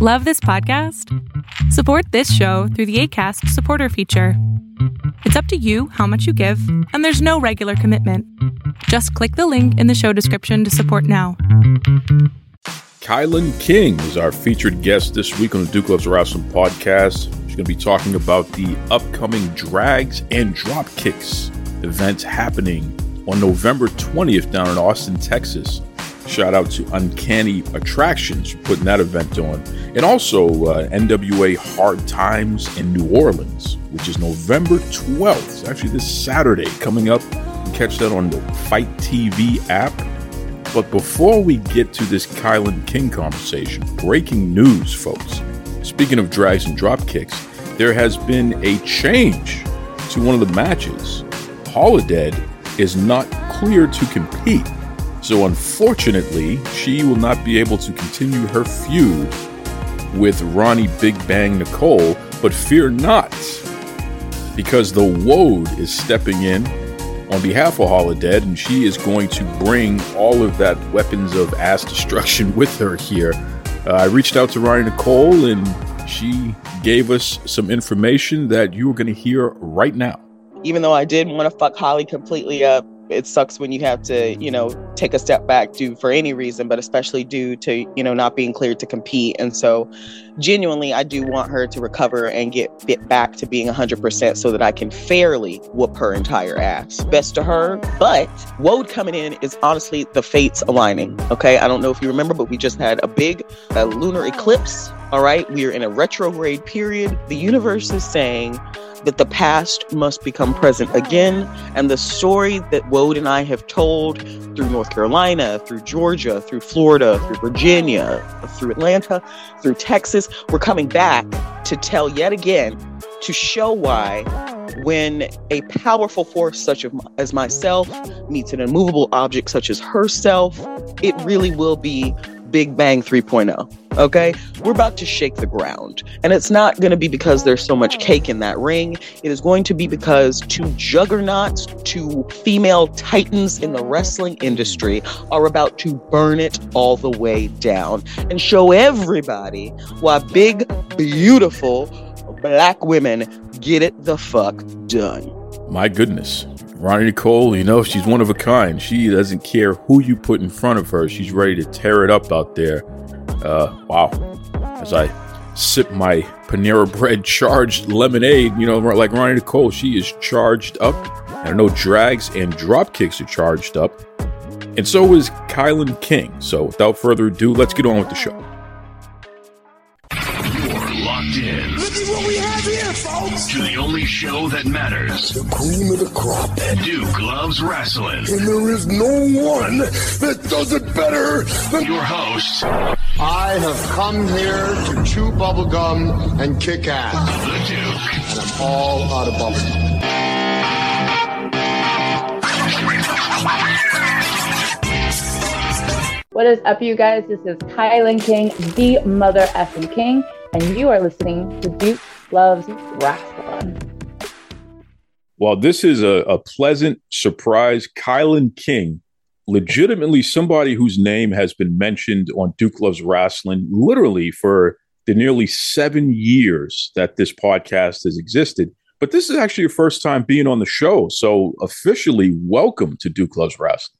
Love this podcast? Support this show through the ACAST supporter feature. It's up to you how much you give, and there's no regular commitment. Just click the link in the show description to support now. Kilynn King is our featured guest this week on the Duke Loves Wrestling podcast. She's going to be talking about the upcoming Drags and Dropkicks event happening on November 20th down in Austin, Texas. Shout out to Uncanny Attractions for putting that event on. And also uh, NWA Hard Times in New Orleans, which is November 12th. It's actually this Saturday coming up. Catch that on the FITE TV app. But before we get to this Kilynn King conversation, breaking news, folks. Speaking of drags and drop kicks, there has been a change to one of the matches. Holidead is not clear to compete. So, unfortunately, she will not be able to continue her feud with Ronnie Big Bang Nicole. But fear not, because the Woad is stepping in on behalf of Holidead, and she is going to bring all of that weapons of ass destruction with her here. Uh, I reached out to Ronnie Nicole, and she gave us some information that you are going to hear right now. Even though I did want to fuck Holly completely up, it sucks when you have to, you know, take a step back due for any reason, but especially due to, you know, not being cleared to compete. And so, genuinely, I do want her to recover and get fit back to being 100% so that I can fairly whoop her entire ass. Best to her. But Woad coming in is honestly the fates aligning. Okay. I don't know if you remember, but we just had a big uh, lunar eclipse. All right. We are in a retrograde period. The universe is saying, that the past must become present again. And the story that Woad and I have told through North Carolina, through Georgia, through Florida, through Virginia, through Atlanta, through Texas, we're coming back to tell yet again to show why when a powerful force such as myself meets an immovable object such as herself, it really will be Big Bang 3.0. Okay? We're about to shake the ground. And it's not going to be because there's so much cake in that ring. It is going to be because two juggernauts, two female titans in the wrestling industry are about to burn it all the way down and show everybody why big, beautiful black women get it the fuck done. My goodness. Ronnie Nicole, you know, she's one of a kind. She doesn't care who you put in front of her. She's ready to tear it up out there. Uh, wow. As I sip my Panera Bread charged lemonade, you know, like Ronnie Nicole, she is charged up. I know drags and drop kicks are charged up. And so is Kilynn King. So without further ado, let's get on with the show. Show that matters. The cream of the crop. Duke loves wrestling. And there is no one that does it better than your host. I have come here to chew bubblegum and kick ass. The Duke. And I'm all out of bubblegum. What is up, you guys? This is Kilynn King, the mother effing king, and you are listening to Duke Loves Wrestling. Well, this is a, a pleasant surprise. Kilynn King, legitimately somebody whose name has been mentioned on Duke Loves Wrestling literally for the nearly seven years that this podcast has existed. But this is actually your first time being on the show. So, officially, welcome to Duke Loves Wrestling.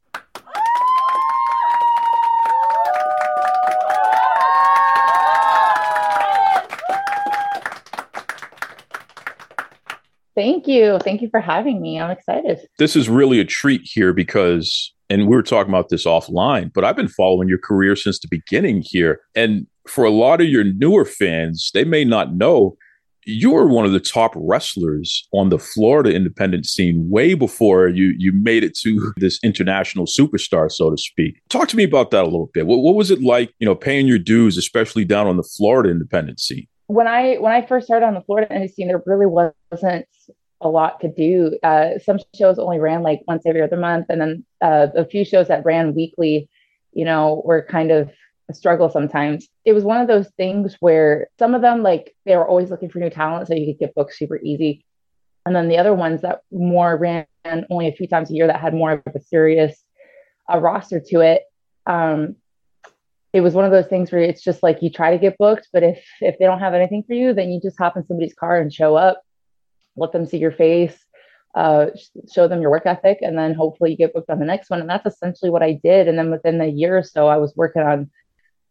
Thank you. Thank you for having me. I'm excited. This is really a treat here because, and we were talking about this offline, but I've been following your career since the beginning here. And for a lot of your newer fans, they may not know you were one of the top wrestlers on the Florida independent scene way before you you made it to this international superstar, so to speak. Talk to me about that a little bit. What, what was it like, you know, paying your dues, especially down on the Florida independent scene? When I when I first started on the Florida independent scene, there really wasn't a lot to do. Uh, some shows only ran like once every other month, and then uh, a few shows that ran weekly, you know, were kind of a struggle sometimes. It was one of those things where some of them, like, they were always looking for new talent, so you could get booked super easy. And then the other ones that more ran only a few times a year that had more of a serious uh, roster to it. Um, it was one of those things where it's just like you try to get booked, but if if they don't have anything for you, then you just hop in somebody's car and show up, let them see your face, uh, show them your work ethic, and then hopefully you get booked on the next one. And that's essentially what I did. And then within the year or so, I was working on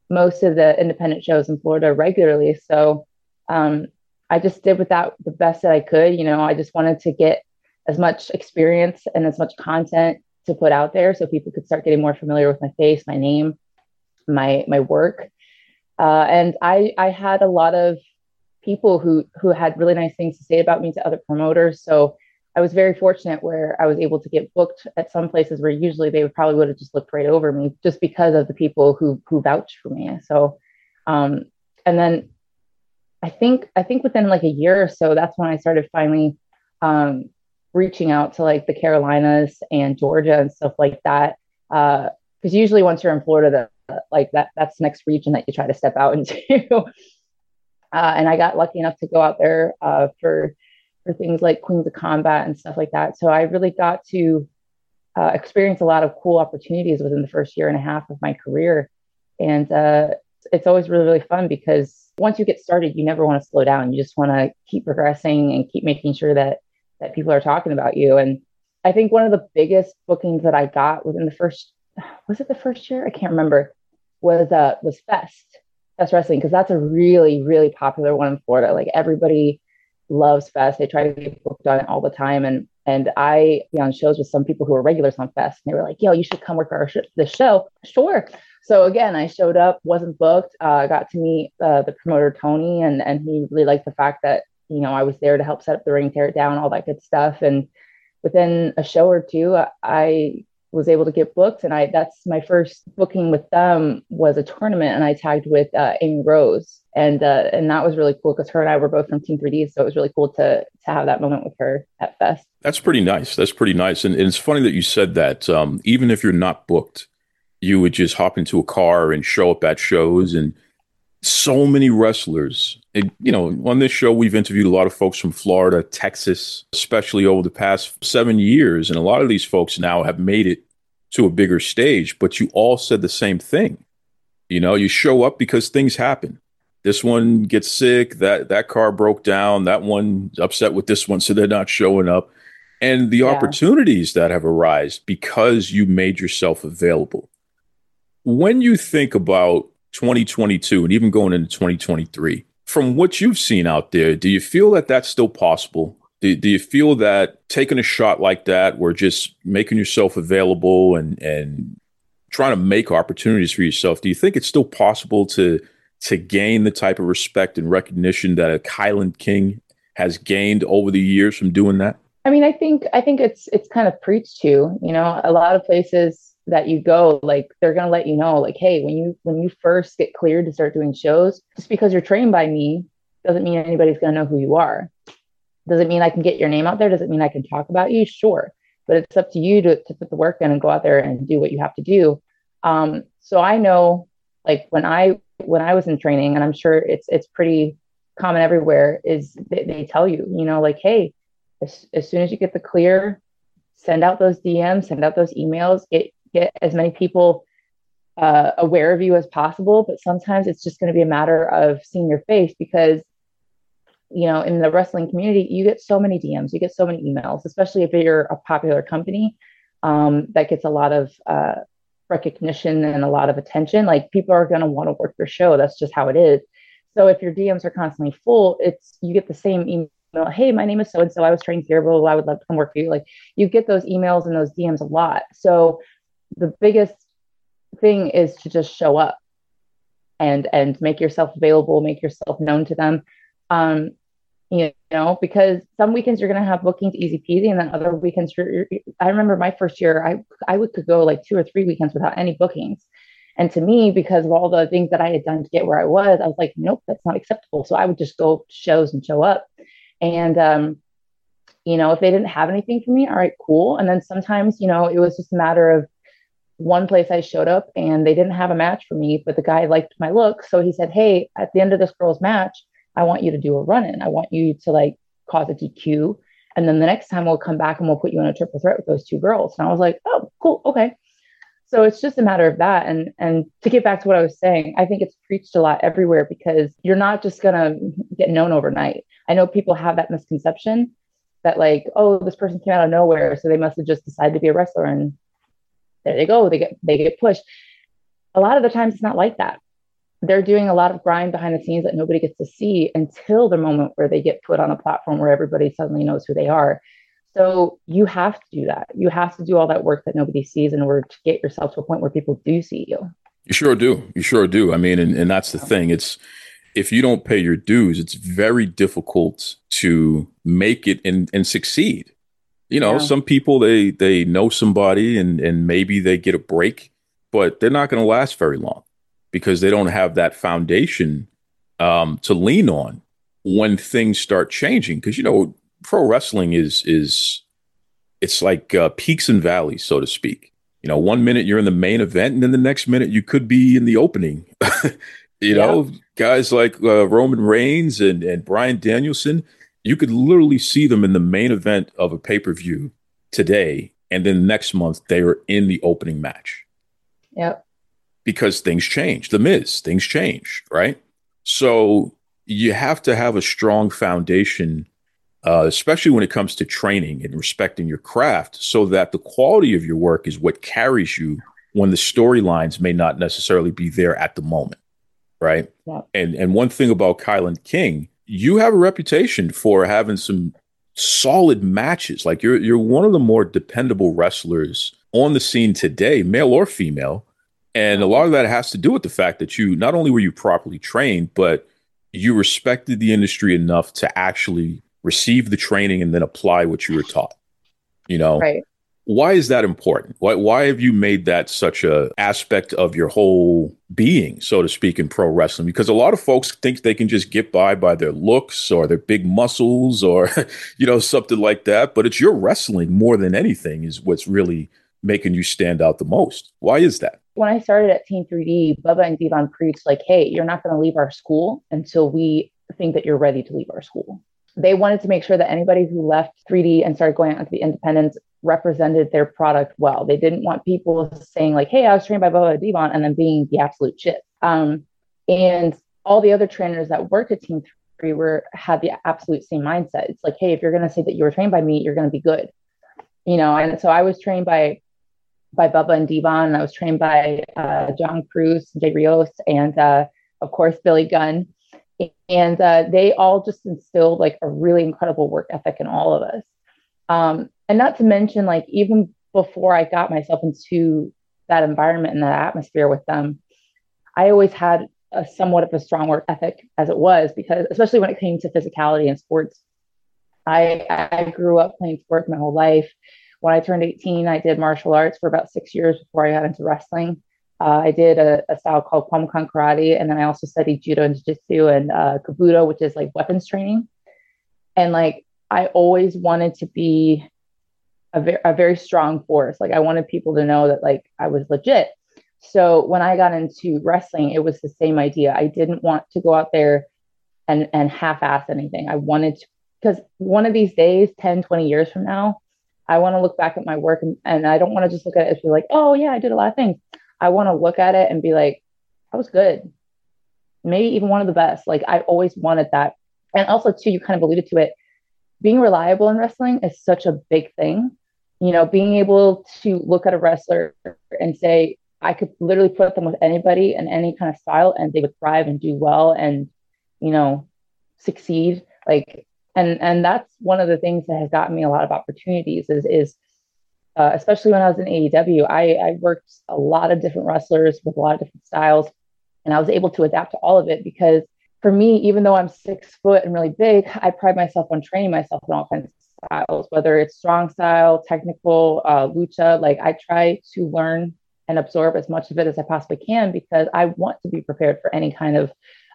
most of the independent shows in Florida regularly. So um, I just did with that the best that I could. You know, I just wanted to get as much experience and as much content to put out there so people could start getting more familiar with my face, my name, my my work. Uh, and I I had a lot of people who who had really nice things to say about me to other promoters. So I was very fortunate where I was able to get booked at some places where usually they would probably would have just looked right over me just because of the people who who vouched for me. So um, and then I think I think within like a year or so, that's when I started finally um, reaching out to like the Carolinas and Georgia and stuff like that. Because uh, usually once you're in Florida, like that that's the next region that you try to step out into. uh, and I got lucky enough to go out there uh, for for things like Queens of Combat and stuff like that. So I really got to uh, experience a lot of cool opportunities within the first year and a half of my career, and uh, it's always really really fun because once you get started, you never want to slow down. You just want to keep progressing and keep making sure that that people are talking about you. And I think one of the biggest bookings that I got within the first was it the first year? I can't remember. Was uh was Fest Fest Wrestling because that's a really really popular one in Florida. Like everybody loves Fest. They try to get booked on it all the time. And and I be on shows with some people who are regulars on Fest, and they were like, "Yo, you should come work for our sh- this show." Sure. So again, I showed up, wasn't booked. Uh, I uh, got to meet uh, the promoter Tony, and and he really liked the fact that you know I was there to help set up the ring, tear it down, all that good stuff. And within a show or two, I was able to get booked, and I that's my first booking with them was a tournament, and I tagged with uh, Amy Rose, and uh, and that was really cool because her and I were both from Team 3D, so it was really cool to to have that moment with her at Fest. That's pretty nice. That's pretty nice, and, and it's funny that you said that. Um, even if you're not booked you would just hop into a car and show up at shows and so many wrestlers. And, you know, on this show, we've interviewed a lot of folks from Florida, Texas, especially over the past seven years. And a lot of these folks now have made it to a bigger stage, but you all said the same thing. You know, you show up because things happen. This one gets sick, that that car broke down, that one upset with this one, so they're not showing up. And the yeah. opportunities that have arisen because you made yourself available when you think about 2022 and even going into 2023, from what you've seen out there, do you feel that that's still possible? Do, do you feel that taking a shot like that, or just making yourself available and and trying to make opportunities for yourself, do you think it's still possible to to gain the type of respect and recognition that a Kilynn King has gained over the years from doing that? I mean, I think I think it's it's kind of preached to. You know, a lot of places that you go like they're going to let you know like hey when you when you first get cleared to start doing shows just because you're trained by me doesn't mean anybody's going to know who you are. Does it mean i can get your name out there does it mean i can talk about you sure but it's up to you to, to put the work in and go out there and do what you have to do. Um, so i know like when i when i was in training and i'm sure it's it's pretty common everywhere is they, they tell you you know like hey as, as soon as you get the clear send out those dms send out those emails get get as many people uh, aware of you as possible. But sometimes it's just going to be a matter of seeing your face because, you know, in the wrestling community, you get so many DMs, you get so many emails, especially if you're a popular company um, that gets a lot of uh, recognition and a lot of attention. Like people are going to want to work your show. That's just how it is. So if your DMs are constantly full, it's you get the same email hey my name is so and so i was trained here blah, blah, blah i would love to come work for you like you get those emails and those dms a lot so the biggest thing is to just show up and and make yourself available make yourself known to them. Um you know because some weekends you're going to have bookings easy peasy and then other weekends i remember my first year i i would could go like two or three weekends without any bookings. And to me because of all the things that i had done to get where i was i was like nope that's not acceptable. So i would just go shows and show up. And um you know if they didn't have anything for me all right cool. And then sometimes you know it was just a matter of one place I showed up and they didn't have a match for me, but the guy liked my look. So he said, Hey, at the end of this girl's match, I want you to do a run in. I want you to like cause a DQ. And then the next time we'll come back and we'll put you in a triple threat with those two girls. And I was like, Oh, cool. Okay. So it's just a matter of that. And and to get back to what I was saying, I think it's preached a lot everywhere because you're not just gonna get known overnight. I know people have that misconception that like, oh, this person came out of nowhere, so they must have just decided to be a wrestler and there they go, they get they get pushed. A lot of the times it's not like that. They're doing a lot of grind behind the scenes that nobody gets to see until the moment where they get put on a platform where everybody suddenly knows who they are. So you have to do that. You have to do all that work that nobody sees in order to get yourself to a point where people do see you. You sure do. You sure do. I mean, and, and that's the thing. It's if you don't pay your dues, it's very difficult to make it and, and succeed. You know, yeah. some people they they know somebody and and maybe they get a break, but they're not going to last very long because they don't have that foundation um, to lean on when things start changing. Because you know, pro wrestling is is it's like uh, peaks and valleys, so to speak. You know, one minute you're in the main event, and then the next minute you could be in the opening. you yeah. know, guys like uh, Roman Reigns and and Bryan Danielson, you could literally see them in the main event of a pay per view today, and then next month they are in the opening match. Yep. Because things change. The Miz, things change, right? So you have to have a strong foundation uh, especially when it comes to training and respecting your craft, so that the quality of your work is what carries you when the storylines may not necessarily be there at the moment, right? Yeah. And and one thing about Kilynn King, you have a reputation for having some solid matches. Like you're you're one of the more dependable wrestlers on the scene today, male or female. And a lot of that has to do with the fact that you not only were you properly trained, but you respected the industry enough to actually receive the training and then apply what you were taught you know right why is that important? Why, why have you made that such a aspect of your whole being so to speak in pro wrestling? Because a lot of folks think they can just get by by their looks or their big muscles or you know something like that but it's your wrestling more than anything is what's really making you stand out the most. Why is that? When I started at Team 3D, Bubba and Devon preached like, "Hey, you're not going to leave our school until we think that you're ready to leave our school." They wanted to make sure that anybody who left 3D and started going out to the independents represented their product well. They didn't want people saying like, "Hey, I was trained by Bubba Devon," and then being the absolute shit. Um, and all the other trainers that worked at Team Three were had the absolute same mindset. It's like, "Hey, if you're going to say that you were trained by me, you're going to be good," you know. And so I was trained by by Bubba and Devon, and I was trained by uh, John Cruz, Jay Rios, and uh, of course Billy Gunn and uh, they all just instilled like a really incredible work ethic in all of us. Um, and not to mention like even before i got myself into that environment and that atmosphere with them i always had a somewhat of a strong work ethic as it was because especially when it came to physicality and sports i i grew up playing sports my whole life. When i turned 18 i did martial arts for about six years before i got into wrestling uh, I did a, a, style called Pommacon Karate, and then I also studied Judo and Jiu-Jitsu and uh, Kobudo, which is like weapons training. And like I always wanted to be a, a very strong force. Like I wanted people to know that like I was legit. So when I got into wrestling, it was the same idea. I didn't want to go out there and and half-ass anything. I wanted to because one of these days, 10, 20 years from now, I want to look back at my work and, and I don't want to just look at it as be like, oh yeah, I did a lot of things. I want to look at it and be like, that was good. Maybe even one of the best. Like I always wanted that. And also too, you kind of alluded to it. Being reliable in wrestling is such a big thing. You know, being able to look at a wrestler and say, I could literally put them with anybody and any kind of style and they would thrive and do well and, you know, succeed. Like and and that's one of the things that has gotten me a lot of opportunities is is uh, especially when I was in AEW, I, I worked a lot of different wrestlers with a lot of different styles, and I was able to adapt to all of it because for me, even though I'm six foot and really big, I pride myself on training myself in all kinds of styles, whether it's strong style, technical, uh, lucha. Like I try to learn and absorb as much of it as I possibly can because I want to be prepared for any kind of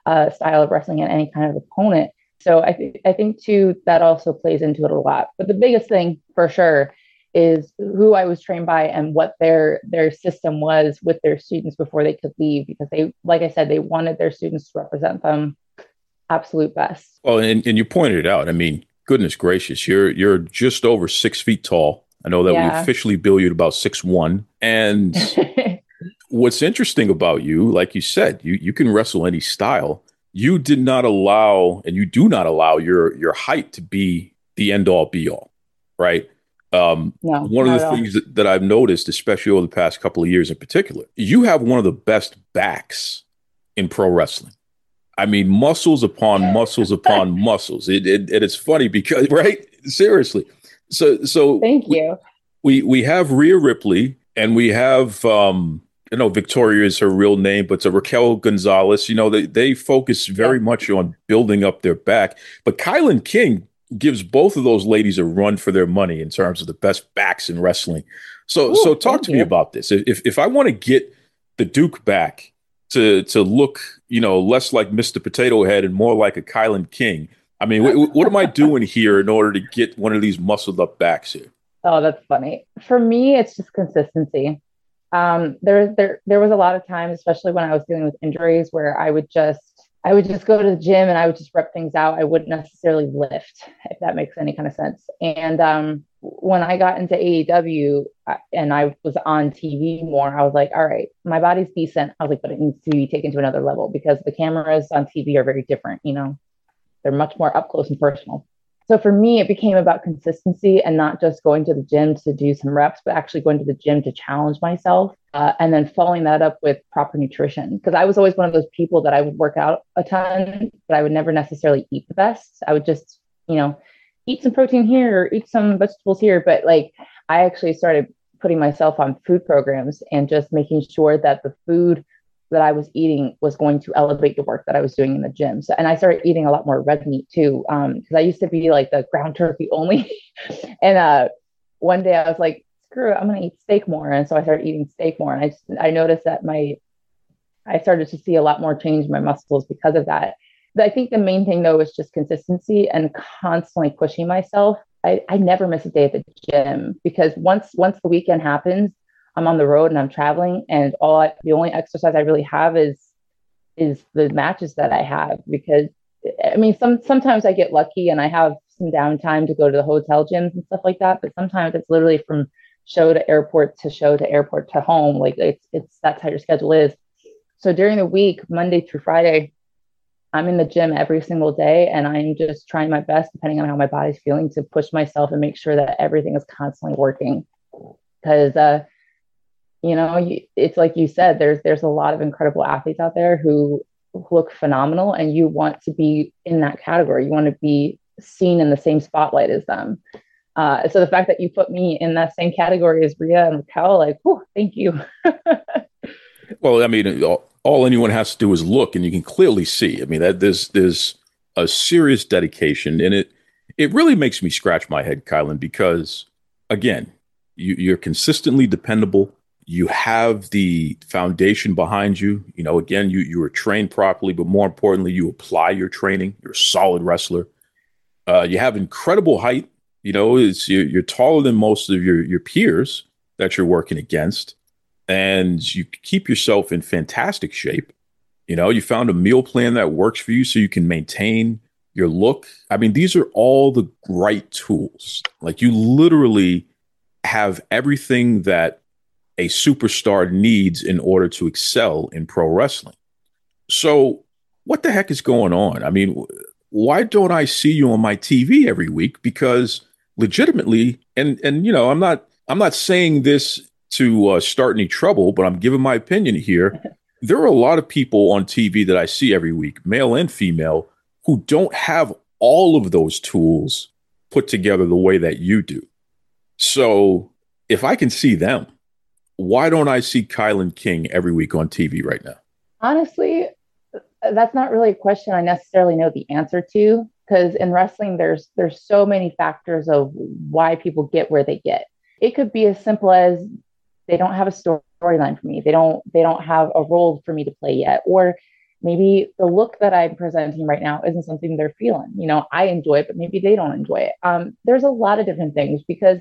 uh, style of wrestling and any kind of opponent. So I, th- I think too that also plays into it a lot. But the biggest thing for sure is who I was trained by and what their their system was with their students before they could leave because they like I said they wanted their students to represent them absolute best. Well, and, and you pointed it out. I mean, goodness gracious, you're you're just over six feet tall, I know that we officially bill you at about six one. And what's interesting about you, like you said, you you can wrestle any style. You did not allow, and you do not allow your your height to be the end all be all, right? Um, no, one of the things that, that I've noticed, especially over the past couple of years in particular, you have one of the best backs in pro wrestling. I mean, muscles upon muscles upon muscles. It, it and it's funny because right, seriously. So so Thank you. we we have Rhea Ripley and we have um you know Victoria is her real name, but it's Raquel Gonzalez. You know they they focus very much on building up their back, but Kilynn King gives both of those ladies a run for their money in terms of the best backs in wrestling. So Ooh, so talk to me about this. If if I want to get the Duke back to to look you know less like Mr. Potato Head and more like a Kilynn King. I mean, what, what am I doing here in order to get one of these muscled up backs here? Oh, that's funny. For me, it's just consistency. Um, there, there, there was a lot of times, especially when I was dealing with injuries, where I would just, I would just go to the gym and I would just rep things out. I wouldn't necessarily lift, if that makes any kind of sense. And um, when I got into AEW and I was on TV more, I was like, all right, my body's decent. I was like, but it needs to be taken to another level because the cameras on TV are very different. You know, they're much more up close and personal. So for me, it became about consistency and not just going to the gym to do some reps, but actually going to the gym to challenge myself uh, and then following that up with proper nutrition. Because I was always one of those people that I would work out a ton, but I would never necessarily eat the best. I would just, you know, eat some protein here or eat some vegetables here. But like, I actually started putting myself on food programs and just making sure that the food that I was eating was going to elevate the work that I was doing in the gym. So, and I started eating a lot more red meat too, because I used to be like the ground turkey only. and uh, one day I was like, screw it, I'm going to eat steak more. And so I started eating steak more. And I just, I noticed that my, I started to see a lot more change in my muscles because of that. But I think the main thing though is just consistency and constantly pushing myself. I, I never miss a day at the gym because once once the weekend happens, I'm on the road and I'm traveling, and all I, the only exercise I really have is is the matches that I have because I mean some sometimes I get lucky and I have some downtime to go to the hotel gyms and stuff like that, but sometimes it's literally from show to airport to show to airport to home. Like it's it's that's how your schedule is. So during the week, Monday through Friday, I'm in the gym every single day and I'm just trying my best, depending on how my body's feeling, to push myself and make sure that everything is constantly working. Because uh, you know, it's like you said, there's there's a lot of incredible athletes out there who, look phenomenal, and you want to be in that category. You want to be seen in the same spotlight as them. Uh, so the fact that you put me in that same category as Rhea and Raquel, like, whew, thank you. Well, I mean, all, all anyone has to do is look, and you can clearly see. I mean, that there's there's a serious dedication, and it it really makes me scratch my head, Kilynn, because again, you, you're consistently dependable. You have the foundation behind you. You know, again, you you were trained properly, but more importantly, you apply your training. You're a solid wrestler. Uh, you have incredible height. You know, it's you're, you're taller than most of your your peers that you're working against and you keep yourself in fantastic shape. You know, you found a meal plan that works for you so you can maintain your look. I mean, these are all the right tools. Like you literally have everything that a superstar needs in order to excel in pro wrestling. So, what the heck is going on? I mean, why don't I see you on my TV every week? Because legitimately, and and you know, I'm not I'm not saying this to uh, start any trouble, but I'm giving my opinion here. There are a lot of people on TV that I see every week, male and female, who don't have all of those tools put together the way that you do. So if I can see them, why don't I see Kilynn King every week on TV right now? Honestly, that's not really a question I necessarily know the answer to because in wrestling there's there's so many factors of why people get where they get. It could be as simple as they don't have a storyline for me. They don't they don't have a role for me to play yet or maybe the look that I'm presenting right now isn't something they're feeling. You know, I enjoy it, but maybe they don't enjoy it. Um, there's a lot of different things because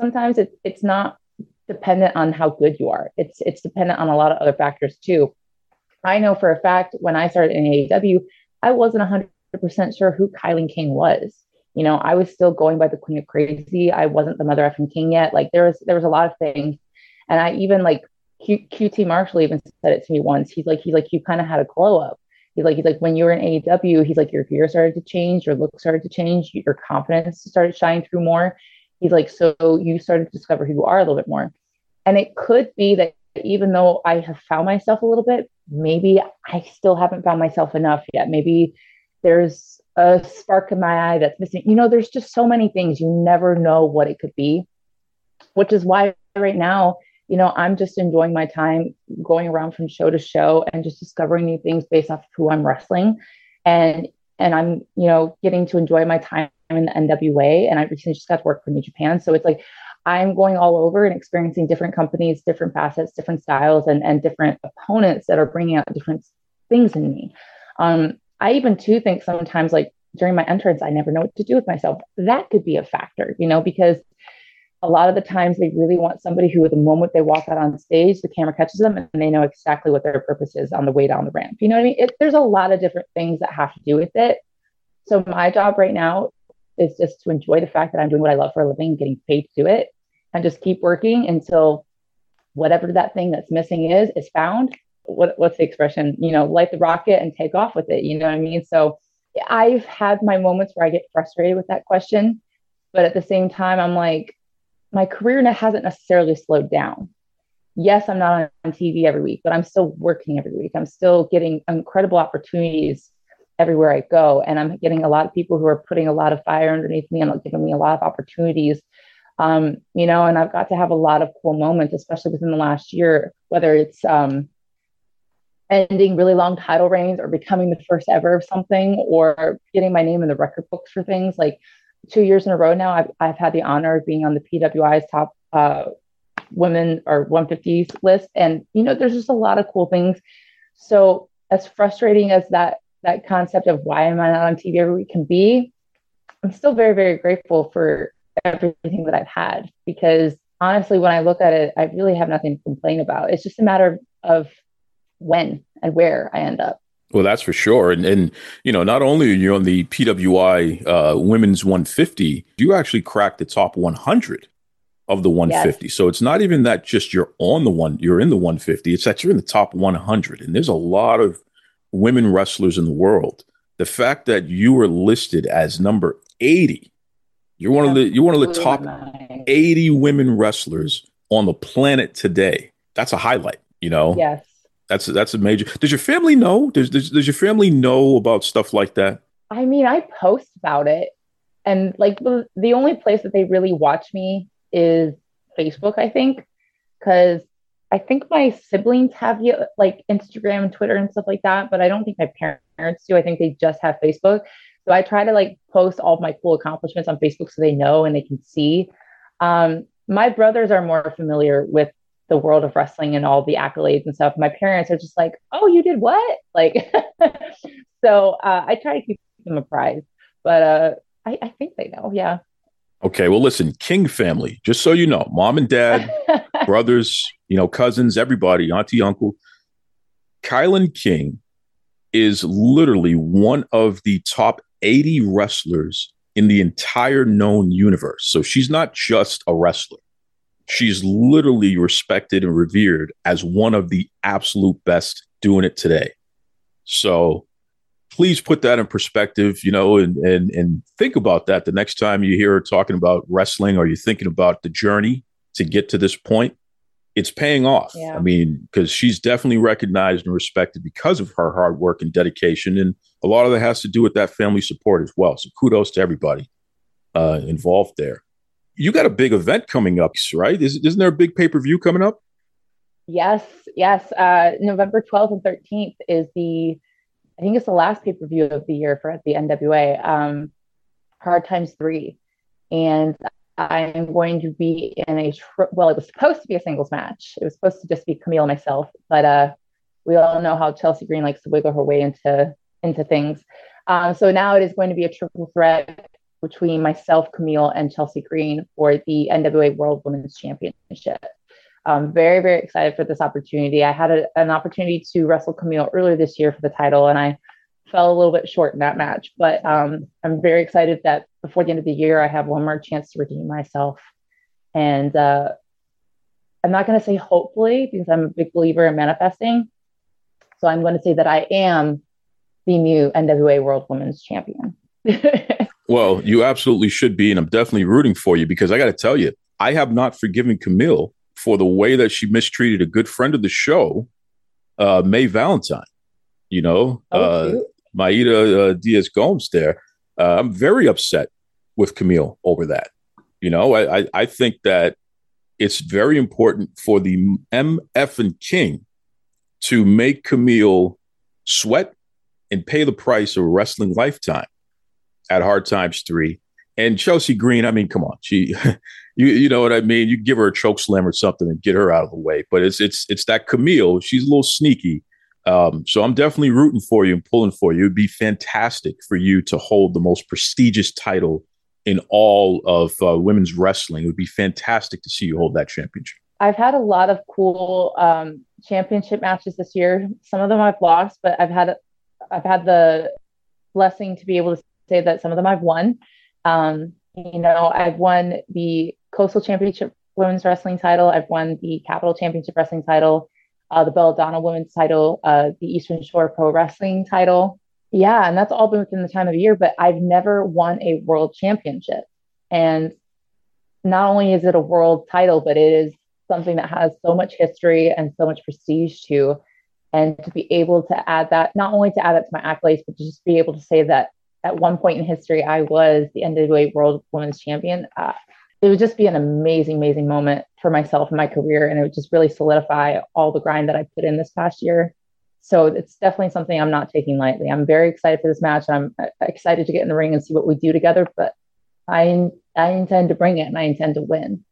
sometimes it, it's not dependent on how good you are. It's it's dependent on a lot of other factors too. I know for a fact when I started in AEW, I wasn't 100% sure who Kilynn King was. You know, I was still going by the Queen of Crazy. I wasn't the mother effing king yet. Like there was there was a lot of things, and I even like QT Marshall even said it to me once. He's like he's like you kind of had a glow up. He's like he's like when you were in AEW, he's like your gear started to change, your look started to change, your confidence started shining through more. He's like so you started to discover who you are a little bit more, and it could be that even though I have found myself a little bit, maybe I still haven't found myself enough yet. Maybe there's a spark in my eye that's missing. You know, there's just so many things you never know what it could be, which is why right now, you know, I'm just enjoying my time going around from show to show and just discovering new things based off of who I'm wrestling. And and I'm, you know, getting to enjoy my time in the NWA. And I recently just got to work for New Japan. So it's like I'm going all over and experiencing different companies, different facets, different styles, and, and different opponents that are bringing out different things in me. Um, I even too think sometimes like during my entrance, I never know what to do with myself. That could be a factor, you know, because a lot of the times they really want somebody who, the moment they walk out on stage, the camera catches them and they know exactly what their purpose is on the way down the ramp. You know what I mean? It, there's a lot of different things that have to do with it. So my job right now is just to enjoy the fact that I'm doing what I love for a living, getting paid to do it, and just keep working until whatever that thing that's missing is is found. What what's the expression? You know, light the rocket and take off with it. You know what I mean? So I've had my moments where I get frustrated with that question, but at the same time, I'm like, my career hasn't necessarily slowed down. Yes, I'm not on TV every week, but I'm still working every week. I'm still getting incredible opportunities everywhere I go. And I'm getting a lot of people who are putting a lot of fire underneath me and giving me a lot of opportunities. Um, you know, and I've got to have a lot of cool moments, especially within the last year, whether it's um, ending really long title reigns or becoming the first ever of something or getting my name in the record books for things like two years in a row now I've, I've had the honor of being on the pwi's top uh, women or 150s list and you know there's just a lot of cool things so as frustrating as that that concept of why am i not on tv every week can be i'm still very very grateful for everything that i've had because honestly when i look at it i really have nothing to complain about it's just a matter of when and where I end up. Well, that's for sure. And, and you know, not only are you on the PWI uh, Women's 150, you actually cracked the top 100 of the 150. Yes. So it's not even that just you're on the one, you're in the 150. It's that you're in the top 100. And there's a lot of women wrestlers in the world. The fact that you were listed as number 80, you're one of the you're one of the top 80 women wrestlers on the planet today. That's a highlight, you know. Yes that's that's a major. Does your family know? Does, does does your family know about stuff like that? I mean, I post about it, and like the, the only place that they really watch me is Facebook. I think because I think my siblings have you like Instagram and Twitter and stuff like that, but I don't think my parents do. I think they just have Facebook. So I try to like post all my cool accomplishments on Facebook so they know and they can see. Um, my brothers are more familiar with the world of wrestling and all the accolades and stuff. My parents are just like, "Oh, you did what?" Like, so uh, I try to keep them apprised, but uh, I, I think they know. Yeah. Okay. Well, listen, King family. Just so you know, mom and dad, brothers, you know, cousins, everybody, auntie, uncle. Kilynn King is literally one of the top 80 wrestlers in the entire known universe. So she's not just a wrestler she's literally respected and revered as one of the absolute best doing it today. So please put that in perspective, you know, and and and think about that the next time you hear her talking about wrestling or you're thinking about the journey to get to this point. It's paying off. Yeah. I mean, because she's definitely recognized and respected because of her hard work and dedication. And a lot of that has to do with that family support as well. So kudos to everybody uh, involved there you got a big event coming up, right? Is, isn't there a big pay per view coming up? Yes, yes. Uh, November 12th and 13th is the, I think it's the last pay per view of the year for at the NWA, um, Hard Times 3. And I'm going to be in a, tri- well, it was supposed to be a singles match. It was supposed to just be Kamille and myself, but uh, we all know how Chelsea Green likes to wiggle her way into into things. Um, so now it is going to be a triple threat between myself, Kamille, and Chelsea Green for the NWA World Women's Championship. I'm very, very excited for this opportunity. I had a, an opportunity to wrestle Kamille earlier this year for the title, and I fell a little bit short in that match. But um, I'm very excited that before the end of the year, I have one more chance to redeem myself. And uh, I'm not going to say hopefully because I'm a big believer in manifesting. So I'm going to say that I am the new NWA World Women's Champion. well, you absolutely should be. And I'm definitely rooting for you because I got to tell you, I have not forgiven Kamille for the way that she mistreated a good friend of the show, uh, May Valentine. You know, oh, uh, Maida uh, Diaz Gomes there. Uh, I'm very upset with Kamille over that. You know, I, I, I think that it's very important for the MF and King to make Kamille sweat and pay the price of a wrestling lifetime at Hard Times Three. And Chelsea Green, I mean, come on, she, you, you know what I mean. You give her a choke slam or something and get her out of the way. But it's it's it's that Kamille. She's a little sneaky. Um, so I'm definitely rooting for you and pulling for you. It'd be fantastic for you to hold the most prestigious title in all of uh, women's wrestling. It would be fantastic to see you hold that championship. I've had a lot of cool um, championship matches this year. Some of them I've lost, but I've had I've had the blessing to be able to say that some of them I've won. Um, you know, I've won the Coastal Championship Women's Wrestling title. I've won the Capital Championship Wrestling title, uh, the Belladonna Women's title, uh, the Eastern Shore Pro Wrestling title yeah, and that's all been within the time of year, but I've never won a world championship. And not only is it a world title, but it is something that has so much history and so much prestige to. And to be able to add that, not only to add that to my accolades, but to just be able to say that at one point in history, I was the NWA World Women's Champion. Uh, it would just be an amazing, amazing moment for myself and my career. And it would just really solidify all the grind that I put in this past year. So it's definitely something I'm not taking lightly. I'm very excited for this match. and I'm uh, excited to get in the ring and see what we do together. But I I intend to bring it and I intend to win.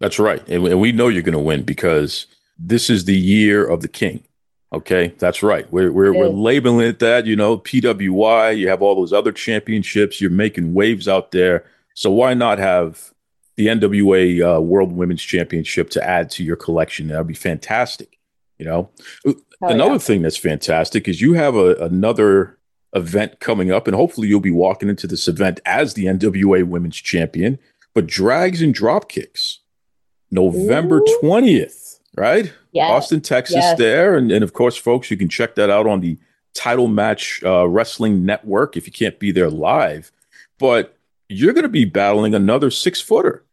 That's right, and, and we know you're going to win because this is the year of the king. Okay, that's right. We're we're, we're labeling it that. You know, PWI. You have all those other championships. You're making waves out there. So why not have the NWA uh, World Women's Championship to add to your collection? That'd be fantastic. You know, Another yeah. thing that's fantastic is you have a, another event coming up, and hopefully you'll be walking into this event as the NWA Women's Champion. But drags and drop kicks, November twentieth, right? Yeah, Austin, Texas. Yes. There, and, and of course, folks, you can check that out on the Title Match uh, Wrestling Network if you can't be there live. But you're going to be battling another six footer.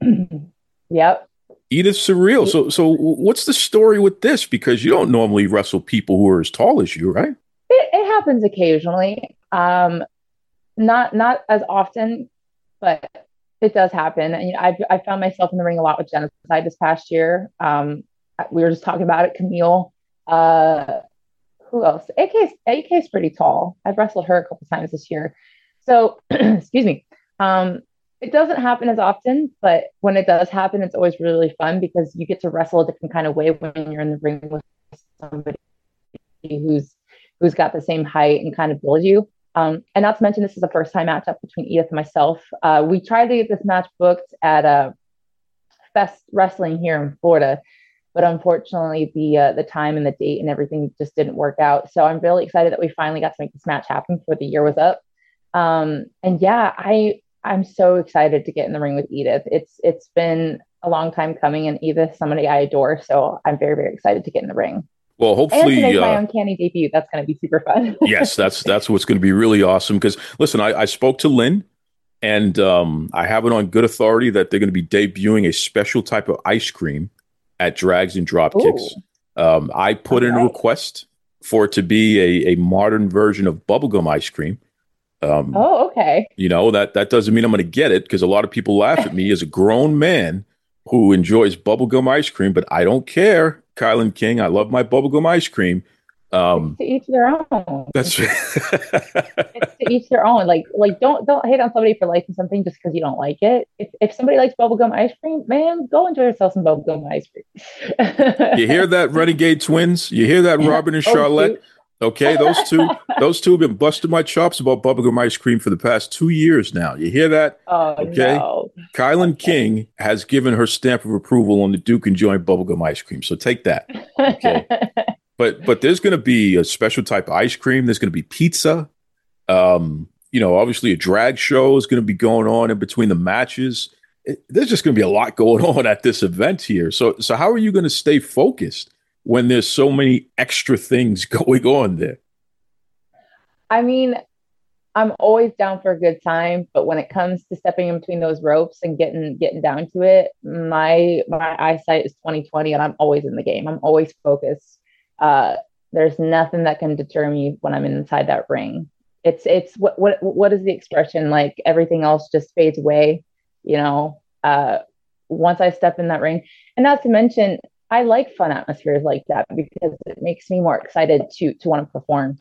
yep. Edith Surreal. So, so what's the story with this? Because you don't normally wrestle people who are as tall as you, right? It, it happens occasionally. Um, not not as often, but it does happen. And you know, I've I found myself in the ring a lot with genocide this past year. Um, we were just talking about it. Kamille, Uh, who else? AK AK is pretty tall. I've wrestled her a couple times this year. So, excuse me. Um, it doesn't happen as often, but when it does happen, it's always really fun because you get to wrestle a different kind of way when you're in the ring with somebody who's who's got the same height and kind of build you. Um, and not to mention, this is a first time matchup between Edith and myself. Uh, we tried to get this match booked at a Fest Wrestling here in Florida, but unfortunately, the uh, the time and the date and everything just didn't work out. So I'm really excited that we finally got to make this match happen before the year was up. Um, and yeah, I I'm so excited to get in the ring with Edith. It's it's been a long time coming, and Edith, somebody I adore. So I'm very very excited to get in the ring. Well, hopefully, and make my uh, uncanny debut. That's going to be super fun. yes, that's that's what's going to be really awesome. Because listen, I, I spoke to Lynn, and um, I have it on good authority that they're going to be debuting a special type of ice cream at Drags and Dropkicks. Um, I put in a request for it to be a, a modern version of bubblegum ice cream. Um, oh, okay. You know that that doesn't mean I'm going to get it because a lot of people laugh at me as a grown man who enjoys bubblegum ice cream, but I don't care. Kilynn King, I love my bubblegum ice cream. Um, to each their own. That's right. it's to each their own. Like, like don't don't hate on somebody for liking something just because you don't like it. If if somebody likes bubblegum ice cream, man, go enjoy yourself some bubblegum ice cream. you hear that, Renegade Twins? You hear that, Robyn and oh, Charlotte? Oh, Okay, those two, those two have been busting my chops about bubblegum ice cream for the past two years now. You hear that? Oh, okay. No. Kilynn King has given her stamp of approval on the Duke and Joint bubblegum ice cream. So take that. Okay. but but there's going to be a special type of ice cream. There's going to be pizza. Um, you know, obviously a drag show is going to be going on in between the matches. It, there's just going to be a lot going on at this event here. So so how are you going to stay focused when there's so many extra things going on there? I mean, I'm always down for a good time, but when it comes to stepping in between those ropes and getting getting down to it, my my eyesight is 2020 and I'm always in the game. I'm always focused. Uh, there's nothing that can deter me when I'm inside that ring. It's it's what what what is the expression like everything else just fades away, you know, uh once I step in that ring. And not to mention I like fun atmospheres like that because it makes me more excited to to want to perform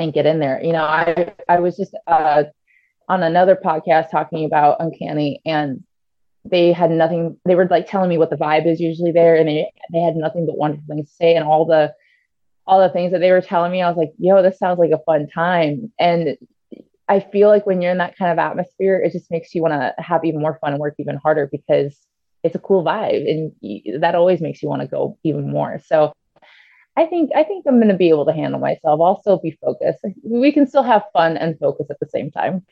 and get in there. You know, I I was just uh, on another podcast talking about Uncanny, and they had nothing. They were like telling me what the vibe is usually there, and they they had nothing but wonderful things to say, and all the all the things that they were telling me, I was like, yo, this sounds like a fun time, and I feel like when you're in that kind of atmosphere, it just makes you want to have even more fun and work even harder because it's a cool vibe, and you, that always makes you want to go even more. So I think I think I'm going to be able to handle myself. I'll still be focused. We can still have fun and focus at the same time.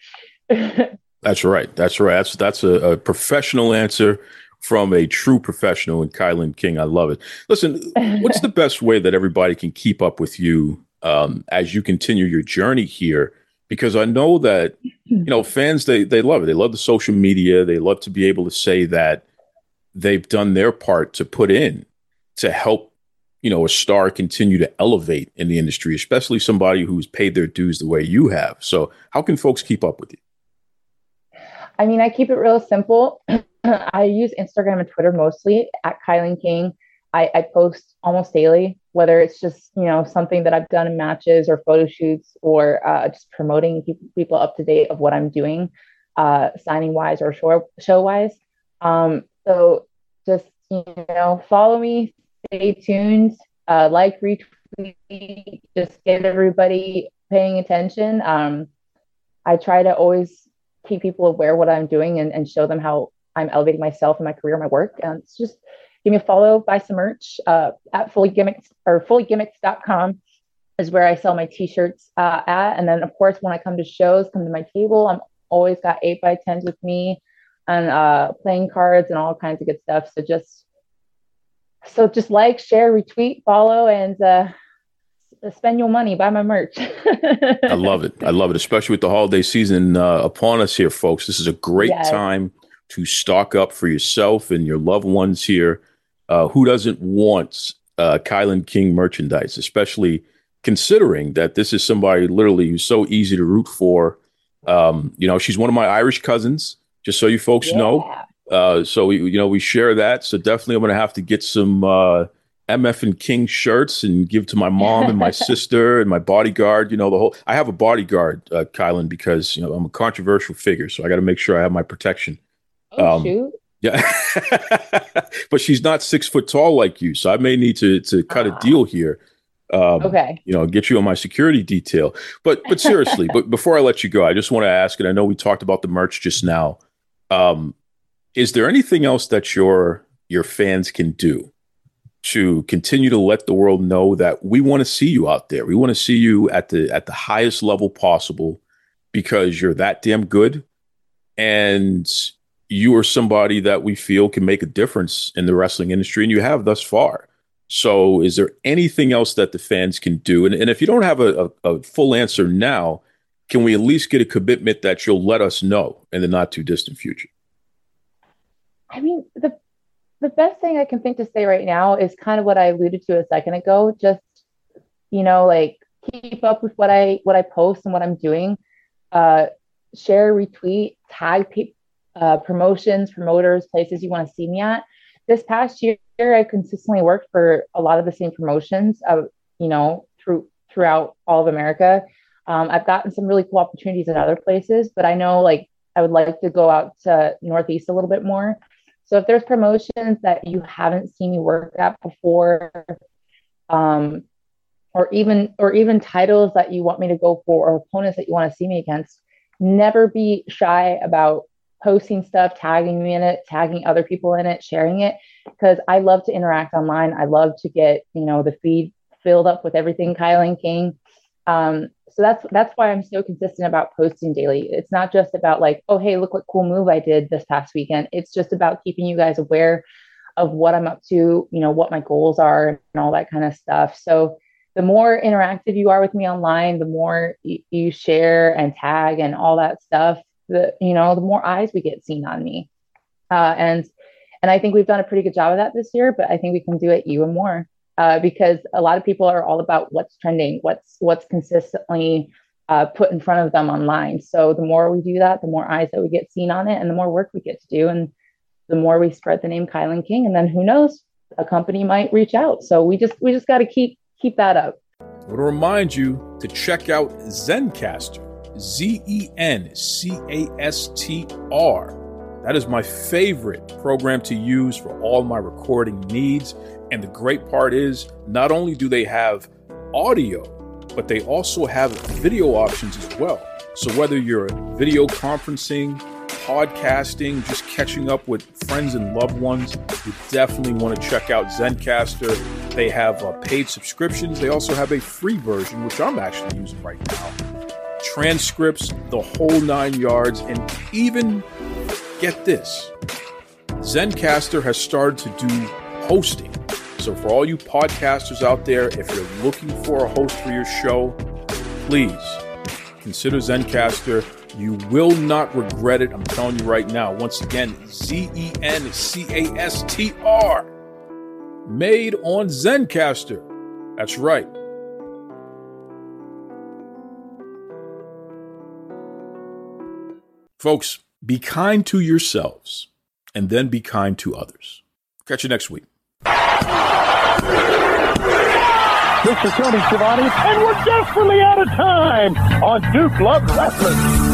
that's right. That's right. That's that's a, a, professional answer from a true professional in Kilynn King. I love it. Listen, what's the best way that everybody can keep up with you um, as you continue your journey here? Because I know that you know fans they they love it. They love the social media. They love to be able to say that they've done their part to put in to help you know a star continue to elevate in the industry especially somebody who's paid their dues the way you have. So how can folks keep up with you? I mean i keep it real simple. I use instagram and twitter mostly at kilynn king. I, I post almost daily whether it's just you know something that i've done in matches or photo shoots or uh, just promoting people up to date of what i'm doing uh, signing wise or show, show wise um, so just you know follow me stay tuned, uh, like, retweet, just get everybody paying attention. Um, I try to always keep people aware what I'm doing and, and show them how I'm elevating myself and my career, my work. And it's just give me a follow, buy some merch uh, at fully gimmicks or fullygimmicks.com is where I sell my t-shirts uh, at. And then of course, when I come to shows, come to my table, I'm always got eight by tens with me and uh, playing cards and all kinds of good stuff. So just so just like, share, retweet, follow, and uh, spend your money, buy my merch. I love it. I love it, especially with the holiday season uh, upon us here, folks. This is a great yes. time to stock up for yourself and your loved ones here. Uh, who doesn't want uh, Kilynn King merchandise, especially considering that this is somebody literally who's so easy to root for. Um, you know, she's one of my Irish cousins, just so you folks yeah. know. Uh, so we, you know, we share that. So definitely, I'm going to have to get some uh, MF and King shirts and give to my mom and my sister and my bodyguard. You know, the whole. I have a bodyguard, uh, Kilynn, because you know I'm a controversial figure, so I got to make sure I have my protection. Oh um, shoot! Yeah, but she's not six foot tall like you, so I may need to to cut a deal here. Um, okay. You know, get you on my security detail. But but seriously, but before I let you go, I just want to ask, and I know we talked about the merch just now. Um, is there anything else that your your fans can do to continue to let the world know that we want to see you out there? We want to see you at the at the highest level possible because you're that damn good and you are somebody that we feel can make a difference in the wrestling industry and you have thus far. So is there anything else that the fans can do? And, and if you don't have a, a, a full answer now, can we at least get a commitment that you'll let us know in the not too distant future? I mean, the the best thing I can think to say right now is kind of what I alluded to a second ago. Just you know, like keep up with what I what I post and what I'm doing. Uh, share, retweet, tag pe- uh, promotions, promoters, places you want to see me at. This past year, I consistently worked for a lot of the same promotions. Uh, you know, through throughout all of America. Um, I've gotten some really cool opportunities in other places, but I know like I would like to go out to Northeast a little bit more. So if there's promotions that you haven't seen me work at before, um, or even or even titles that you want me to go for, or opponents that you want to see me against, never be shy about posting stuff, tagging me in it, tagging other people in it, sharing it, because I love to interact online. I love to get you know the feed filled up with everything Kilynn King. Um, so that's that's why I'm so consistent about posting daily. It's not just about like, oh hey, look what cool move I did this past weekend. It's just about keeping you guys aware of what I'm up to, you know, what my goals are and all that kind of stuff. So the more interactive you are with me online, the more y- you share and tag and all that stuff, the you know, the more eyes we get seen on me. Uh, and and I think we've done a pretty good job of that this year, but I think we can do it even more uh, because a lot of people are all about what's trending, what's what's consistently uh, put in front of them online. So the more we do that, the more eyes that we get seen on it, and the more work we get to do, and the more we spread the name Kilynn King, and then who knows, a company might reach out. So we just we just got to keep keep that up. I want to remind you to check out Zencastr, Z E N C A S T R. That is my favorite program to use for all my recording needs. And the great part is, not only do they have audio, but they also have video options as well. So whether you're video conferencing, podcasting, just catching up with friends and loved ones, you definitely want to check out Zencastr. They have uh, paid subscriptions. They also have a free version, which I'm actually using right now. Transcripts, the whole nine yards, and even get this Zencastr has started to do hosting. So, for all you podcasters out there, if you're looking for a host for your show, please consider Zencastr. You will not regret it. I'm telling you right now. Once again, Z E N C A S T R. Made on Zencastr. That's right. Folks, be kind to yourselves and then be kind to others. Catch you next week. This is Tony Schiavone, and we're desperately out of time on Duke Love Wrestling.